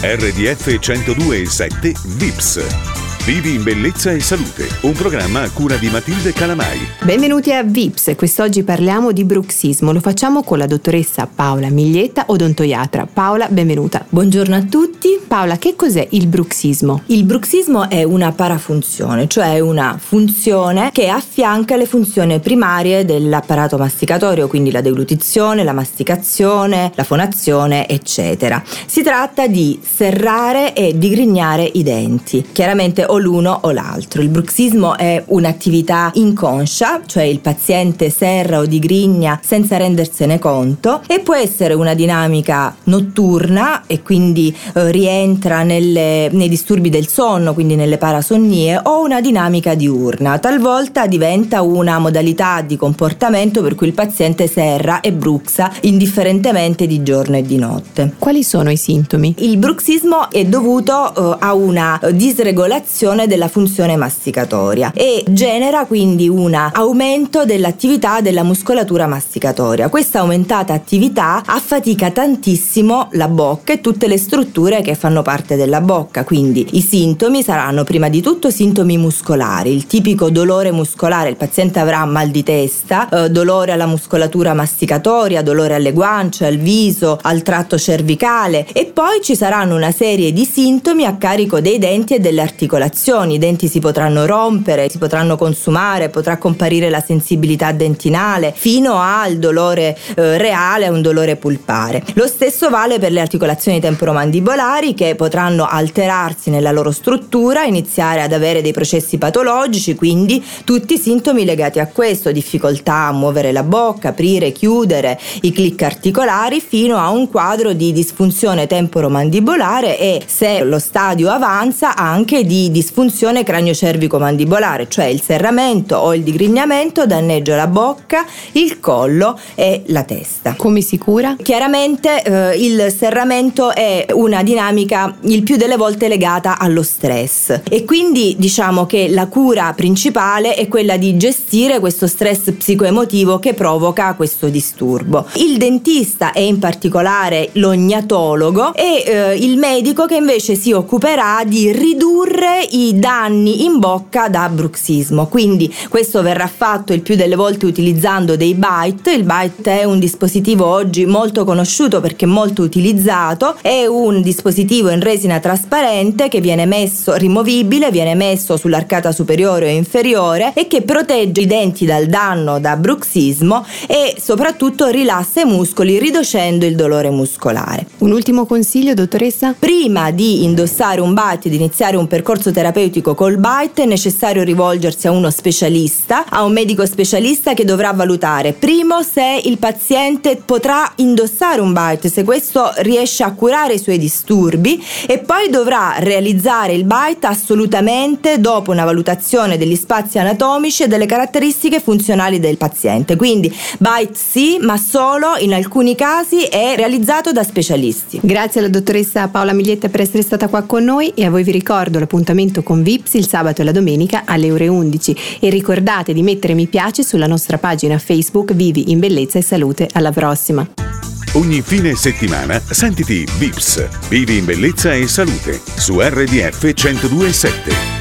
RDF 102.7 VIPS. Vivi in bellezza e salute, un programma a cura di Matilde Calamai. Benvenuti a VIPS, quest'oggi parliamo di bruxismo, lo facciamo con la dottoressa Paola Miglietta, odontoiatra. Paola, benvenuta. Buongiorno a tutti. Paola, che cos'è il bruxismo? Il bruxismo è una parafunzione, cioè una funzione che affianca le funzioni primarie dell'apparato masticatorio, quindi la deglutizione, la masticazione, la fonazione, eccetera. Si tratta di serrare e digrignare i denti. Chiaramente o l'uno o l'altro. Il bruxismo è un'attività inconscia, cioè il paziente serra o digrigna senza rendersene conto e può essere una dinamica notturna e quindi eh, rientra nelle, nei disturbi del sonno, quindi nelle parasonnie o una dinamica diurna. Talvolta diventa una modalità di comportamento per cui il paziente serra e bruxa indifferentemente di giorno e di notte. Quali sono i sintomi? Il bruxismo è dovuto eh, a una disregolazione della funzione masticatoria e genera quindi un aumento dell'attività della muscolatura masticatoria. Questa aumentata attività affatica tantissimo la bocca e tutte le strutture che fanno parte della bocca, quindi i sintomi saranno prima di tutto sintomi muscolari, il tipico dolore muscolare, il paziente avrà mal di testa, eh, dolore alla muscolatura masticatoria, dolore alle guance, al viso, al tratto cervicale e poi ci saranno una serie di sintomi a carico dei denti e delle articolazioni i denti si potranno rompere, si potranno consumare, potrà comparire la sensibilità dentinale fino al dolore eh, reale, un dolore pulpare. Lo stesso vale per le articolazioni temporomandibolari che potranno alterarsi nella loro struttura, iniziare ad avere dei processi patologici, quindi tutti i sintomi legati a questo, difficoltà a muovere la bocca, aprire, chiudere, i clic articolari fino a un quadro di disfunzione temporomandibolare e se lo stadio avanza anche di disfunzione cranio-cervico-mandibolare, cioè il serramento o il digrignamento danneggia la bocca, il collo e la testa. Come si cura? Chiaramente eh, il serramento è una dinamica il più delle volte legata allo stress e quindi diciamo che la cura principale è quella di gestire questo stress psicoemotivo che provoca questo disturbo. Il dentista e in particolare l'ognatologo è eh, il medico che invece si occuperà di ridurre i danni in bocca da bruxismo. Quindi questo verrà fatto il più delle volte utilizzando dei bite. Il bite è un dispositivo oggi molto conosciuto perché molto utilizzato. È un dispositivo in resina trasparente che viene messo rimovibile, viene messo sull'arcata superiore o inferiore e che protegge i denti dal danno da bruxismo e soprattutto rilassa i muscoli riducendo il dolore muscolare. Un ultimo consiglio, dottoressa? Prima di indossare un bite, di iniziare un percorso terapeutico terapeutico col bite è necessario rivolgersi a uno specialista, a un medico specialista che dovrà valutare primo se il paziente potrà indossare un bite, se questo riesce a curare i suoi disturbi e poi dovrà realizzare il bite assolutamente dopo una valutazione degli spazi anatomici e delle caratteristiche funzionali del paziente. Quindi bite sì, ma solo in alcuni casi è realizzato da specialisti. Grazie alla dottoressa Paola Miglietta per essere stata qua con noi e a voi vi ricordo l'appuntamento appuntamento con Vips il sabato e la domenica alle ore 11 e ricordate di mettere mi piace sulla nostra pagina Facebook Vivi in bellezza e salute. Alla prossima! Ogni fine settimana sentiti Vips, Vivi in bellezza e salute su RDF 1027.